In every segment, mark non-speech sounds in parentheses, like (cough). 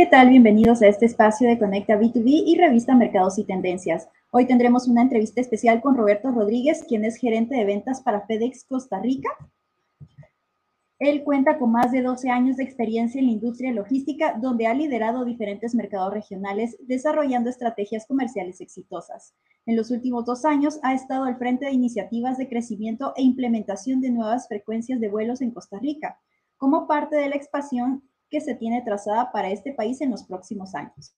¿Qué tal? Bienvenidos a este espacio de Conecta B2B y revista Mercados y Tendencias. Hoy tendremos una entrevista especial con Roberto Rodríguez, quien es gerente de ventas para FedEx Costa Rica. Él cuenta con más de 12 años de experiencia en la industria logística, donde ha liderado diferentes mercados regionales, desarrollando estrategias comerciales exitosas. En los últimos dos años ha estado al frente de iniciativas de crecimiento e implementación de nuevas frecuencias de vuelos en Costa Rica, como parte de la expansión que se tiene trazada para este país en los próximos años.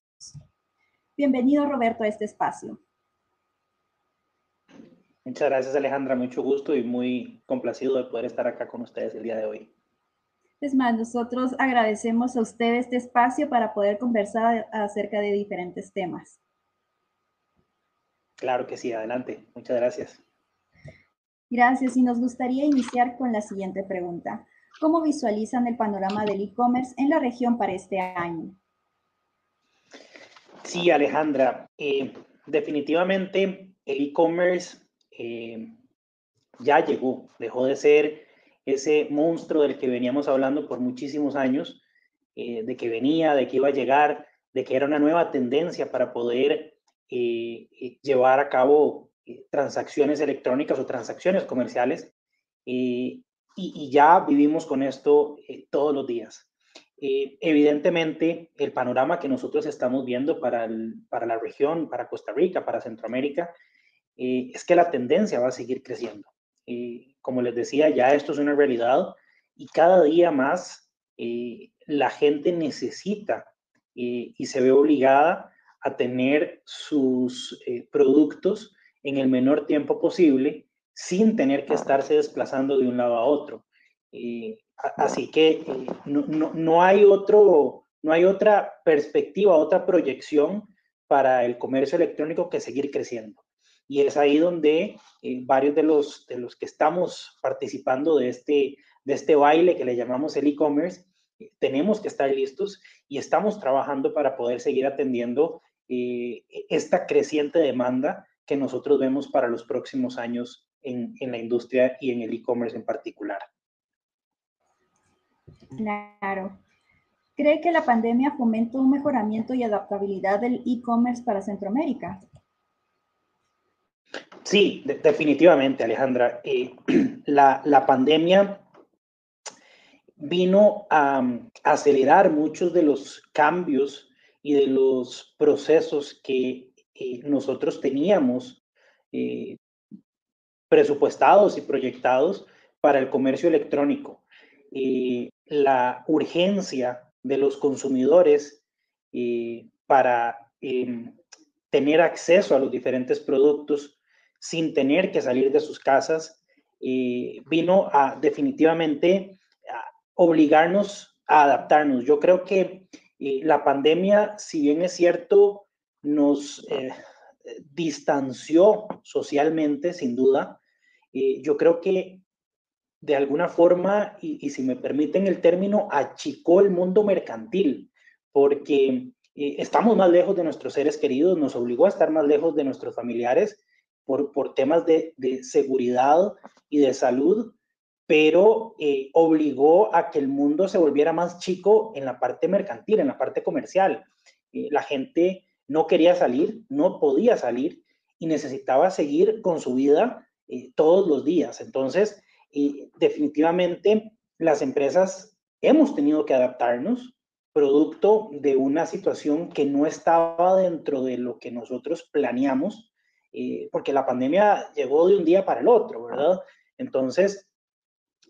Bienvenido, Roberto, a este espacio. Muchas gracias, Alejandra. Mucho gusto y muy complacido de poder estar acá con ustedes el día de hoy. Es más, nosotros agradecemos a usted este espacio para poder conversar acerca de diferentes temas. Claro que sí, adelante. Muchas gracias. Gracias. Y nos gustaría iniciar con la siguiente pregunta. ¿Cómo visualizan el panorama del e-commerce en la región para este año? Sí, Alejandra, eh, definitivamente el e-commerce eh, ya llegó, dejó de ser ese monstruo del que veníamos hablando por muchísimos años, eh, de que venía, de que iba a llegar, de que era una nueva tendencia para poder llevar a cabo transacciones electrónicas o transacciones comerciales y, ya vivimos con esto eh, todos los días. Eh, evidentemente, el panorama que nosotros estamos viendo para, para la región, para Costa Rica, para Centroamérica, eh, es que la tendencia va a seguir creciendo. como les decía, ya esto es una realidad y cada día más la gente necesita y se ve obligada a tener sus productos en el menor tiempo posible sin tener que estarse desplazando de un lado a otro. así que eh, no, hay otro, no hay otra perspectiva, otra proyección para el comercio electrónico que seguir creciendo. Y es ahí donde eh, varios de los, de los que estamos participando de este, de este baile que le llamamos el e-commerce, eh, tenemos que estar listos y estamos trabajando para poder seguir atendiendo esta creciente demanda que nosotros vemos para los próximos años en, la industria y en el e-commerce en particular. Claro. ¿Cree que la pandemia fomentó un mejoramiento y adaptabilidad del e-commerce para Centroamérica? Sí, definitivamente, Alejandra. Eh, (clears throat) la, la, pandemia vino a, acelerar muchos de los cambios y de los procesos que eh, nosotros teníamos eh, presupuestados y proyectados para el comercio electrónico. Eh, la urgencia de los consumidores eh, para tener acceso a los diferentes productos sin tener que salir de sus casas eh, vino a definitivamente obligarnos a adaptarnos. Yo creo que la pandemia, si bien es cierto, nos distanció socialmente, sin duda, eh, yo creo que de alguna forma, y, si me permiten el término, achicó el mundo mercantil, porque eh, estamos más lejos de nuestros seres queridos, nos obligó a estar más lejos de nuestros familiares por, por temas de, seguridad y de salud, pero eh, obligó a que el mundo se volviera más chico en la parte mercantil, en la parte comercial. la gente no quería salir, no podía salir y necesitaba seguir con su vida eh, todos los días. Entonces, definitivamente las empresas hemos tenido que adaptarnos producto de una situación que no estaba dentro de lo que nosotros planeamos, eh, porque la pandemia llegó de un día para el otro, ¿verdad? Entonces,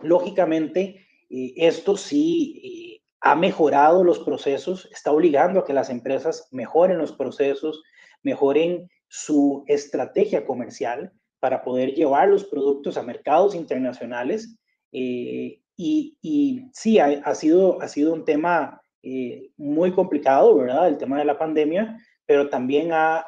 lógicamente, eh, esto sí ha mejorado los procesos, está obligando a que las empresas mejoren los procesos, mejoren su estrategia comercial para poder llevar los productos a mercados internacionales. Eh, y, y, sí, ha, sido, ha sido un tema eh, muy complicado, ¿verdad? El tema de la pandemia, pero también ha,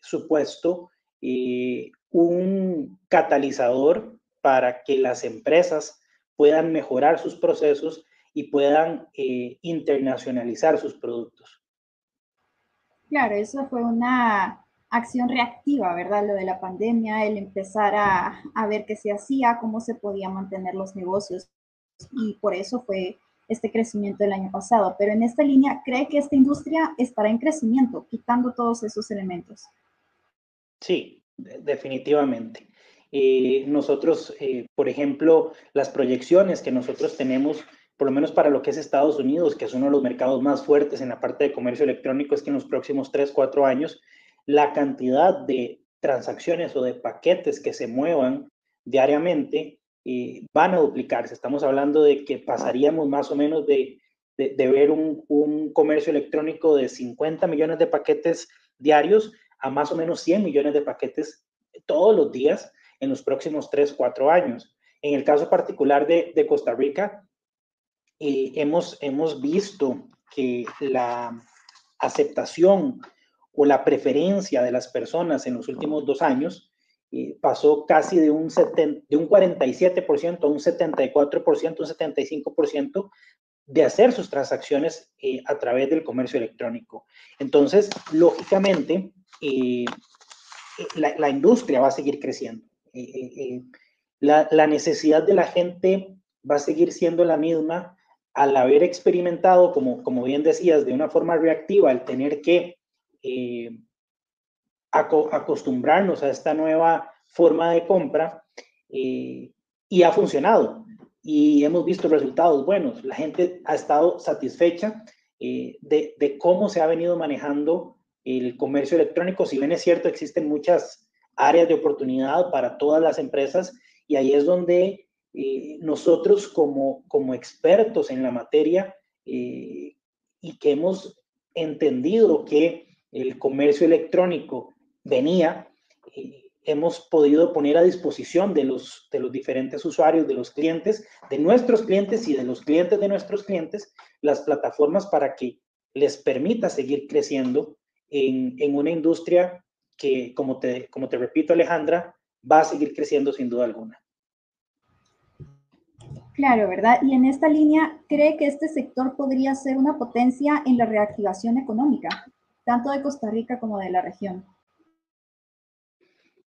supuesto eh, un catalizador para que las empresas puedan mejorar sus procesos y puedan internacionalizar sus productos. Claro, eso fue una acción reactiva, ¿verdad? Lo de la pandemia, el empezar a, ver qué se hacía, cómo se podían mantener los negocios. Y por eso fue este crecimiento del año pasado, pero en esta línea, ¿cree que esta industria estará en crecimiento, quitando todos esos elementos? Sí, definitivamente. Eh, nosotros, eh, por ejemplo, las proyecciones que nosotros tenemos, por lo menos para lo que es Estados Unidos, que es uno de los mercados más fuertes en la parte de comercio electrónico, es que en los próximos 3, 4 años, la cantidad de transacciones o de paquetes que se muevan diariamente eh, van a duplicarse. Estamos hablando de que pasaríamos más o menos de, de, ver un, un, comercio electrónico de 50 millones de paquetes diarios a más o menos 100 millones de paquetes todos los días en los próximos 3, 4 años. En el caso particular de, de Costa Rica, eh, hemos, hemos visto que la aceptación o la preferencia de las personas en los últimos dos años pasó casi de un, de un 47% a un 74%, un 75% de hacer sus transacciones eh, a través del comercio electrónico. Entonces, lógicamente, eh, la, la, industria va a seguir creciendo. Eh, la, la, necesidad de la gente va a seguir siendo la misma al haber experimentado, como, como bien decías, de una forma reactiva, el tener que acostumbrarnos a esta nueva forma de compra eh, y ha funcionado. Y hemos visto resultados buenos. La gente ha estado satisfecha eh, de, cómo se ha venido manejando el comercio electrónico. Si bien es cierto, existen muchas áreas de oportunidad para todas las empresas y ahí es donde eh, nosotros como, como expertos en la materia y que hemos entendido que el comercio electrónico venía, eh, hemos podido poner a disposición de los, de los diferentes usuarios, de los clientes, de nuestros clientes y de los clientes de nuestros clientes, las plataformas para que les permita seguir creciendo en, en una industria que, como te, como te repito, Alejandra, va a seguir creciendo sin duda alguna. Claro, ¿verdad? Y en esta línea, ¿cree que este sector podría ser una potencia en la reactivación económica, tanto de Costa Rica como de la región?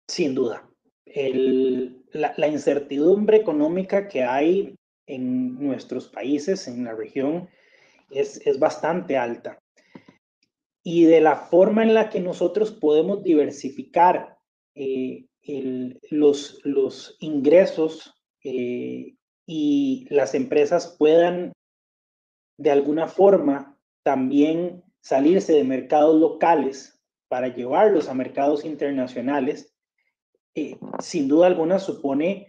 Sin duda. la, incertidumbre económica que hay en nuestros países, en la región, es, bastante alta. Y de la forma en la que nosotros podemos diversificar eh, los, los, ingresos eh, y las empresas puedan de alguna forma también salirse de mercados locales para llevarlos a mercados internacionales, eh, sin duda alguna supone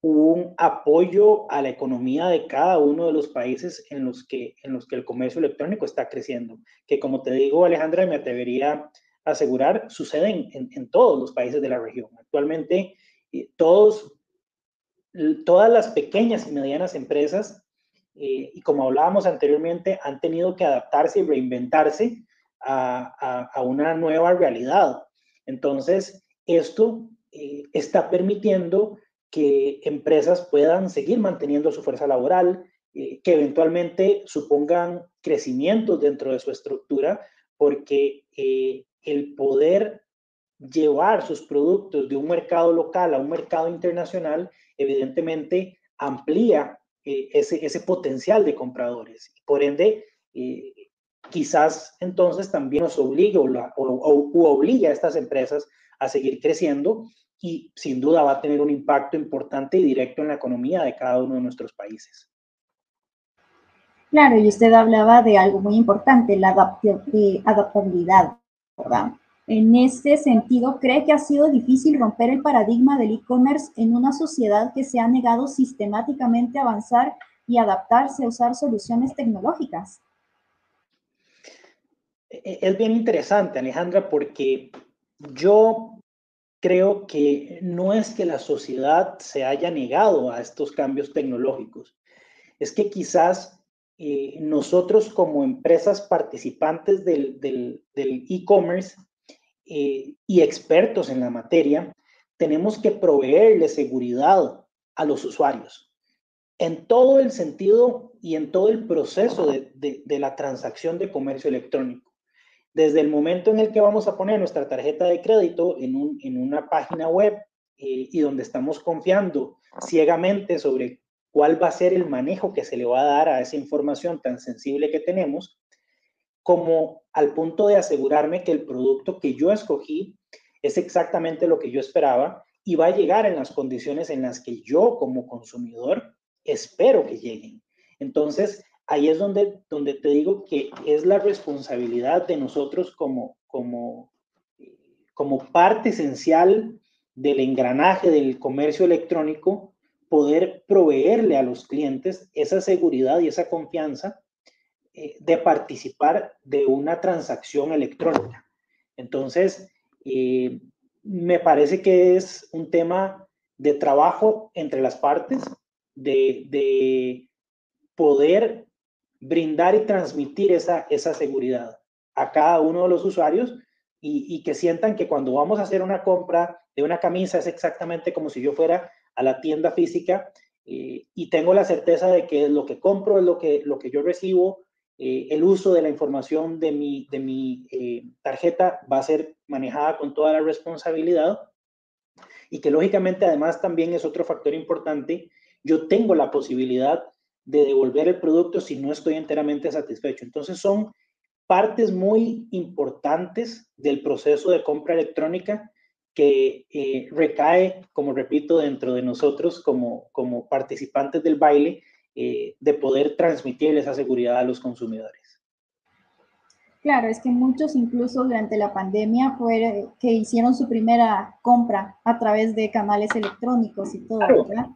un apoyo a la economía de cada uno de los países en los que, en los que el comercio electrónico está creciendo, que como te digo Alejandra, me atrevería a asegurar, suceden en, todos los países de la región. Actualmente, eh, todos, todas las pequeñas y medianas empresas, eh, y como hablábamos anteriormente, han tenido que adaptarse y reinventarse a, una nueva realidad. Entonces, esto eh, está permitiendo que empresas puedan seguir manteniendo su fuerza laboral, eh, que eventualmente supongan crecimiento dentro de su estructura, porque el poder llevar sus productos de un mercado local a un mercado internacional, evidentemente amplía ese, ese potencial de compradores. Por ende, quizás entonces también nos obligue o, o, obliga a estas empresas a seguir creciendo y sin duda va a tener un impacto importante y directo en la economía de cada uno de nuestros países. Claro, y usted hablaba de algo muy importante, la eh, adaptabilidad, ¿verdad? En este sentido, ¿cree que ha sido difícil romper el paradigma del e-commerce en una sociedad que se ha negado sistemáticamente a avanzar y adaptarse a usar soluciones tecnológicas? E-, e-, es bien interesante, Alejandra, porque yo creo que no es que la sociedad se haya negado a estos cambios tecnológicos, es que quizás eh, nosotros como empresas participantes del e-commerce eh, y expertos en la materia, tenemos que proveerle seguridad a los usuarios. En todo el sentido y en todo el proceso de la transacción de comercio electrónico. Desde el momento en el que vamos a poner nuestra tarjeta de crédito en, una página web eh, y donde estamos confiando ciegamente sobre cuál va a ser el manejo que se le va a dar a esa información tan sensible que tenemos, como al punto de asegurarme que el producto que yo escogí es exactamente lo que yo esperaba y va a llegar en las condiciones en las que yo como consumidor espero que lleguen. Entonces, ahí es donde, donde te digo que es la responsabilidad de nosotros como, como, como parte esencial del engranaje del comercio electrónico, poder proveerle a los clientes esa seguridad y esa confianza eh, de participar de una transacción electrónica. Entonces, eh, me parece que es un tema de trabajo entre las partes, de, poder brindar y transmitir esa, esa seguridad a cada uno de los usuarios y, que sientan que cuando vamos a hacer una compra de una camisa es exactamente como si yo fuera a la tienda física eh, y tengo la certeza de que lo que compro es lo que, lo que yo recibo eh, el uso de la información de mi, de mi eh, tarjeta va a ser manejada con toda la responsabilidad y que lógicamente además también es otro factor importante. Yo tengo la posibilidad de devolver el producto si no estoy enteramente satisfecho. Entonces son partes muy importantes del proceso de compra electrónica que eh, recae, como repito, dentro de nosotros como, como participantes del baile eh, de poder transmitir esa seguridad a los consumidores. Claro, es que muchos incluso durante la pandemia fue que hicieron su primera compra a través de canales electrónicos y todo, ¿verdad?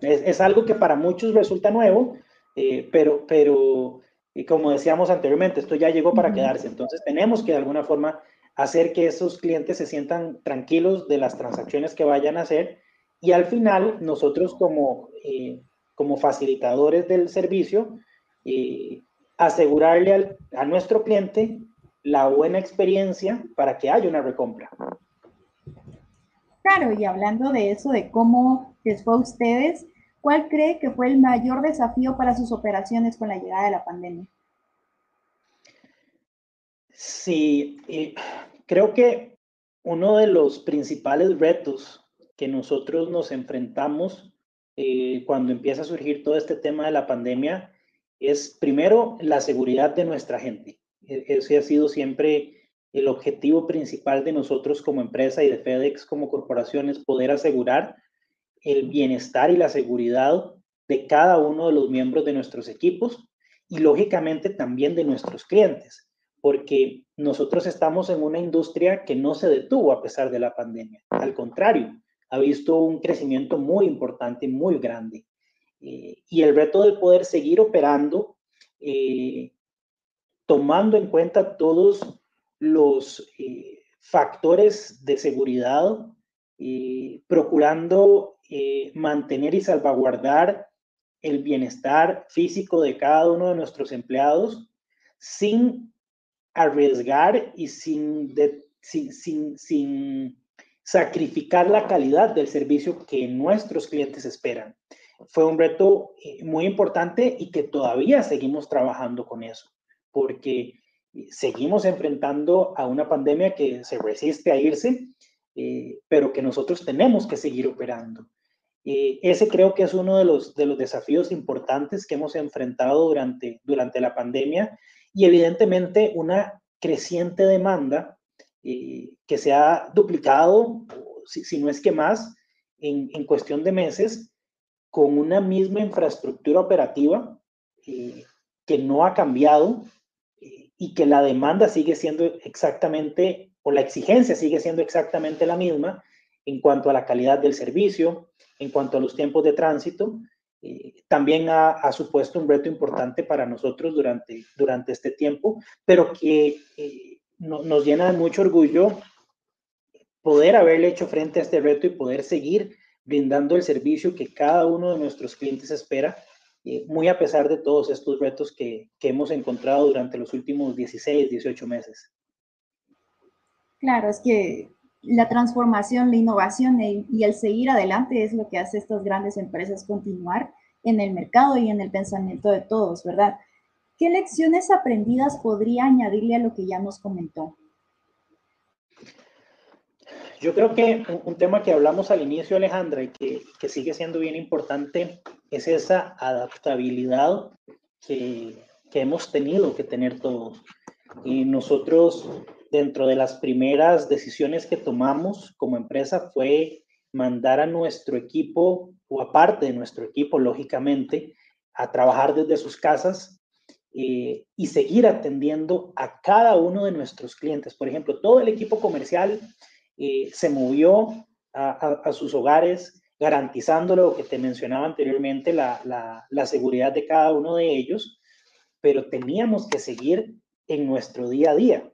Es, algo que para muchos resulta nuevo, eh, pero, pero como decíamos anteriormente, esto ya llegó para quedarse. Entonces tenemos que de alguna forma hacer que esos clientes se sientan tranquilos de las transacciones que vayan a hacer y al final nosotros como eh, como facilitadores del servicio, y asegurarle a nuestro cliente la buena experiencia para que haya una recompra. Claro, y hablando de eso, de cómo les fue a ustedes, ¿cuál cree que fue el mayor desafío para sus operaciones con la llegada de la pandemia? Sí, creo que uno de los principales retos que nosotros nos enfrentamos eh, cuando empieza a surgir todo este tema de la pandemia es primero la seguridad de nuestra gente. E-, ese ha sido siempre el objetivo principal de nosotros como empresa y de FedEx como corporación es poder asegurar el bienestar y la seguridad de cada uno de los miembros de nuestros equipos y lógicamente también de nuestros clientes, porque nosotros estamos en una industria que no se detuvo a pesar de la pandemia. Al contrario, ha visto un crecimiento muy importante, muy grande. Eh, y el reto de poder seguir operando, eh, tomando en cuenta todos los eh, factores de seguridad, procurando mantener y salvaguardar el bienestar físico de cada uno de nuestros empleados sin arriesgar y sin, sin, sin sacrificar la calidad del servicio que nuestros clientes esperan. Fue un reto eh, muy importante y que todavía seguimos trabajando con eso, porque eh, seguimos enfrentando a una pandemia que se resiste a irse, eh, pero que nosotros tenemos que seguir operando. ese creo que es uno de los, de los desafíos importantes que hemos enfrentado durante, durante la pandemia y evidentemente una creciente demanda eh, que se ha duplicado, si, no es que más, en, en, cuestión de meses, con una misma infraestructura operativa eh, que no ha cambiado eh, y que la demanda sigue siendo exactamente, o la exigencia sigue siendo exactamente la misma en cuanto a la calidad del servicio, en cuanto a los tiempos de tránsito, también ha, ha, supuesto un reto importante para nosotros durante, durante este tiempo, pero que nos llena de mucho orgullo poder haberle hecho frente a este reto y poder seguir brindando el servicio que cada uno de nuestros clientes espera, eh, muy a pesar de todos estos retos que, que hemos encontrado durante los últimos 16, 18 meses. Claro, es que la transformación, la innovación y el seguir adelante es lo que hace estas grandes empresas continuar en el mercado y en el pensamiento de todos, ¿verdad? ¿Qué lecciones aprendidas podría añadirle a lo que ya nos comentó? Yo creo que un, tema que hablamos al inicio, Alejandra, y que, que, sigue siendo bien importante, es esa adaptabilidad que, que hemos tenido que tener todos. Y nosotros, dentro de las primeras decisiones que tomamos como empresa, fue mandar a nuestro equipo, o aparte de nuestro equipo, lógicamente, a trabajar desde sus casas eh, y seguir atendiendo a cada uno de nuestros clientes. Por ejemplo, todo el equipo comercial eh, se movió a, sus hogares, garantizando lo que te mencionaba anteriormente, la, seguridad de cada uno de ellos, pero teníamos que seguir en nuestro día a día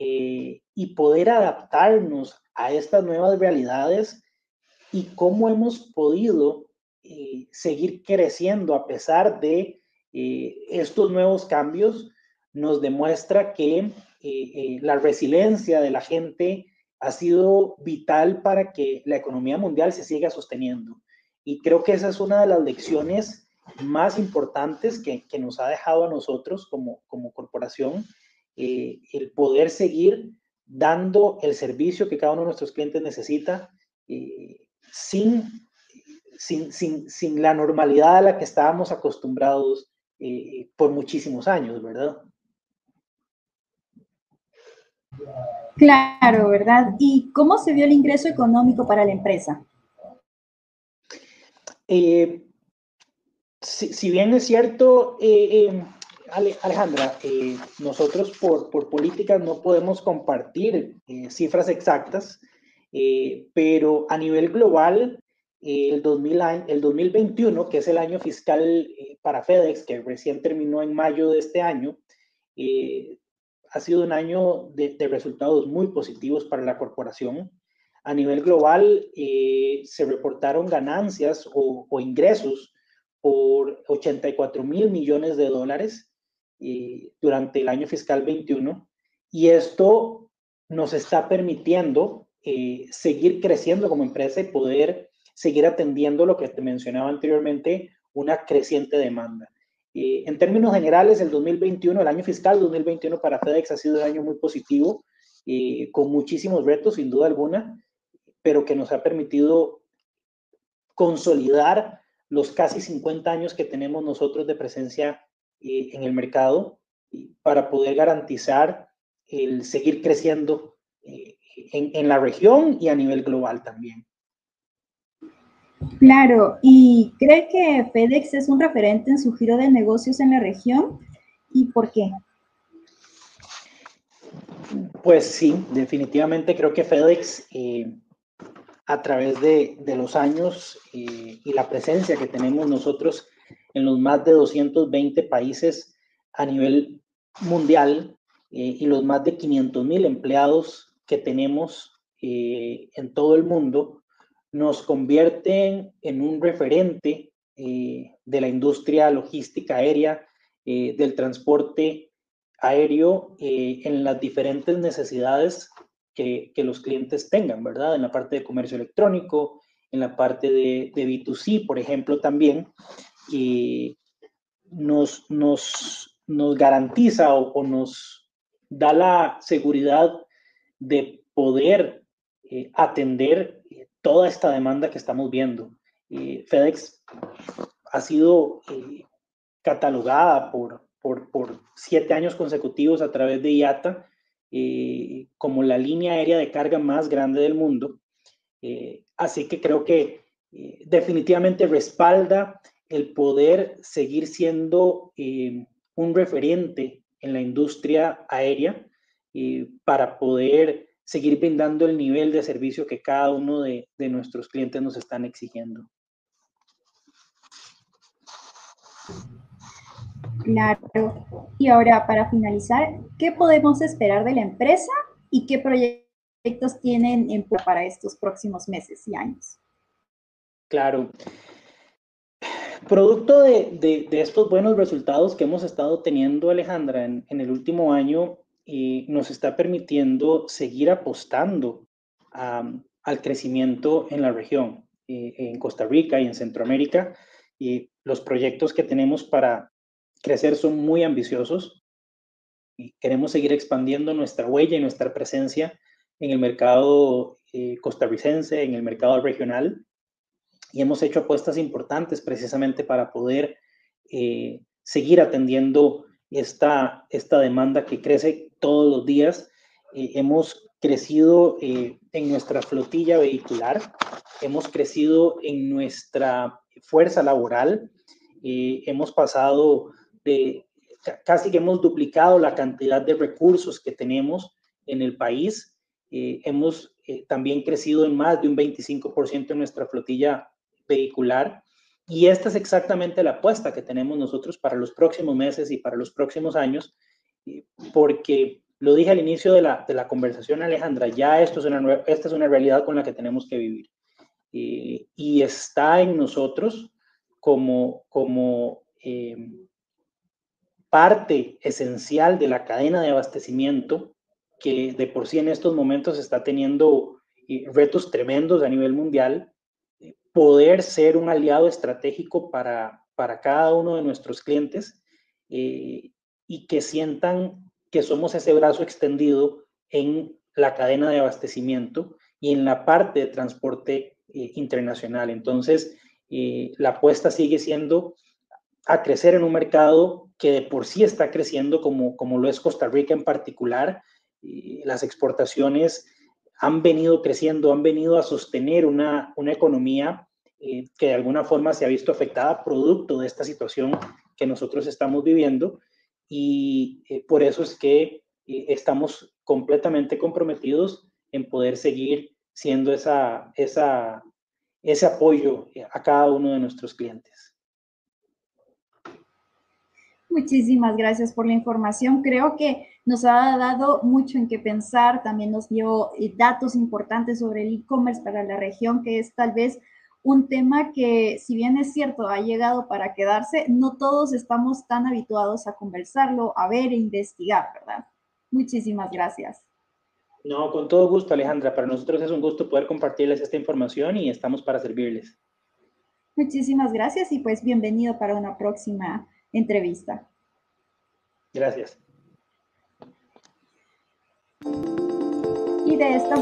eh, y poder adaptarnos a estas nuevas realidades y cómo hemos podido seguir creciendo a pesar de eh, estos nuevos cambios nos demuestra que eh, eh, la resiliencia de la gente ha sido vital para que la economía mundial se siga sosteniendo. Y creo que esa es una de las lecciones más importantes que, nos ha dejado a nosotros como, como corporación, el poder seguir dando el servicio que cada uno de nuestros clientes necesita sin, sin, sin, sin, la normalidad a la que estábamos acostumbrados eh, por muchísimos años, ¿verdad? Claro, ¿verdad? ¿Y cómo se vio el ingreso económico para la empresa? Eh, si, bien es cierto, eh, Alejandra, nosotros por, por, políticas no podemos compartir cifras exactas, pero a nivel global, el, 2000, el 2021, que es el año fiscal eh, para FedEx, que recién terminó en mayo de este año, eh, ha sido un año de, resultados muy positivos para la corporación. A nivel global, eh, se reportaron ganancias o, ingresos por 84 mil millones de dólares durante el año fiscal 21. Y esto nos está permitiendo seguir creciendo como empresa y poder seguir atendiendo lo que te mencionaba anteriormente, una creciente demanda. Eh, en términos generales, el 2021, el año fiscal 2021 para FedEx ha sido un año muy positivo, eh, con muchísimos retos, sin duda alguna, pero que nos ha permitido consolidar los casi 50 años que tenemos nosotros de presencia eh, en el mercado para poder garantizar el seguir creciendo en, en la región y a nivel global también. Claro, ¿y cree que FedEx es un referente en su giro de negocios en la región? ¿Y por qué? Pues sí, definitivamente creo que FedEx, eh, a través de, los años eh, y la presencia que tenemos nosotros en los más de 220 países a nivel mundial eh, y los más de 500 mil empleados que tenemos en todo el mundo, nos convierten en un referente eh, de la industria logística aérea, eh, del transporte aéreo eh, en las diferentes necesidades que, los clientes tengan, ¿verdad? En la parte de comercio electrónico, en la parte de, B2C, por ejemplo, también, nos, nos, nos garantiza o, nos da la seguridad de poder atender toda esta demanda que estamos viendo. FedEx ha sido eh, catalogada por, por, siete años consecutivos a través de IATA eh, como la línea aérea de carga más grande del mundo. Eh, así que creo que definitivamente respalda el poder seguir siendo un referente en la industria aérea para poder seguir brindando el nivel de servicio que cada uno de, nuestros clientes nos están exigiendo. Claro. Y ahora, para finalizar, ¿qué podemos esperar de la empresa y qué proyectos tienen en para estos próximos meses y años? Claro. Producto de, estos buenos resultados que hemos estado teniendo, Alejandra, en, en el último año, y nos está permitiendo seguir apostando al crecimiento en la región, eh, en Costa Rica y en Centroamérica. Y los proyectos que tenemos para crecer son muy ambiciosos y queremos seguir expandiendo nuestra huella y nuestra presencia en el mercado eh, costarricense, en el mercado regional, y hemos hecho apuestas importantes precisamente para poder eh, seguir atendiendo esta, esta demanda que crece todos los días. Eh, hemos crecido en nuestra flotilla vehicular, hemos crecido en nuestra fuerza laboral, hemos pasado de casi que hemos duplicado la cantidad de recursos que tenemos en el país. Eh, hemos eh, también crecido en más de un 25% en nuestra flotilla vehicular. Y esta es exactamente la apuesta que tenemos nosotros para los próximos meses y para los próximos años, eh, porque lo dije al inicio de la, de la conversación, Alejandra, ya esto es una, esta es una realidad con la que tenemos que vivir. y está en nosotros como, como parte esencial de la cadena de abastecimiento que de por sí en estos momentos está teniendo eh, retos tremendos a nivel mundial, eh, poder ser un aliado estratégico para, para cada uno de nuestros clientes eh, y que sientan que somos ese brazo extendido en la cadena de abastecimiento y en la parte de transporte internacional. Entonces, la apuesta sigue siendo a crecer en un mercado que de por sí está creciendo, como, como lo es Costa Rica en particular. las exportaciones han venido creciendo, han venido a sostener una, una economía eh, que de alguna forma se ha visto afectada producto de esta situación que nosotros estamos viviendo. Y eh, por eso es que eh, estamos completamente comprometidos en poder seguir siendo esa, esa, ese apoyo a cada uno de nuestros clientes. Muchísimas gracias por la información. Creo que nos ha dado mucho en qué pensar. También nos dio eh, datos importantes sobre el e-commerce para la región, que es tal vez un tema que, si bien es cierto, ha llegado para quedarse, no todos estamos tan habituados a conversarlo, a ver e investigar, ¿verdad? Muchísimas gracias. No, con todo gusto, Alejandra. Para nosotros es un gusto poder compartirles esta información y estamos para servirles. Muchísimas gracias y pues bienvenido para una próxima entrevista. Gracias. Y de esta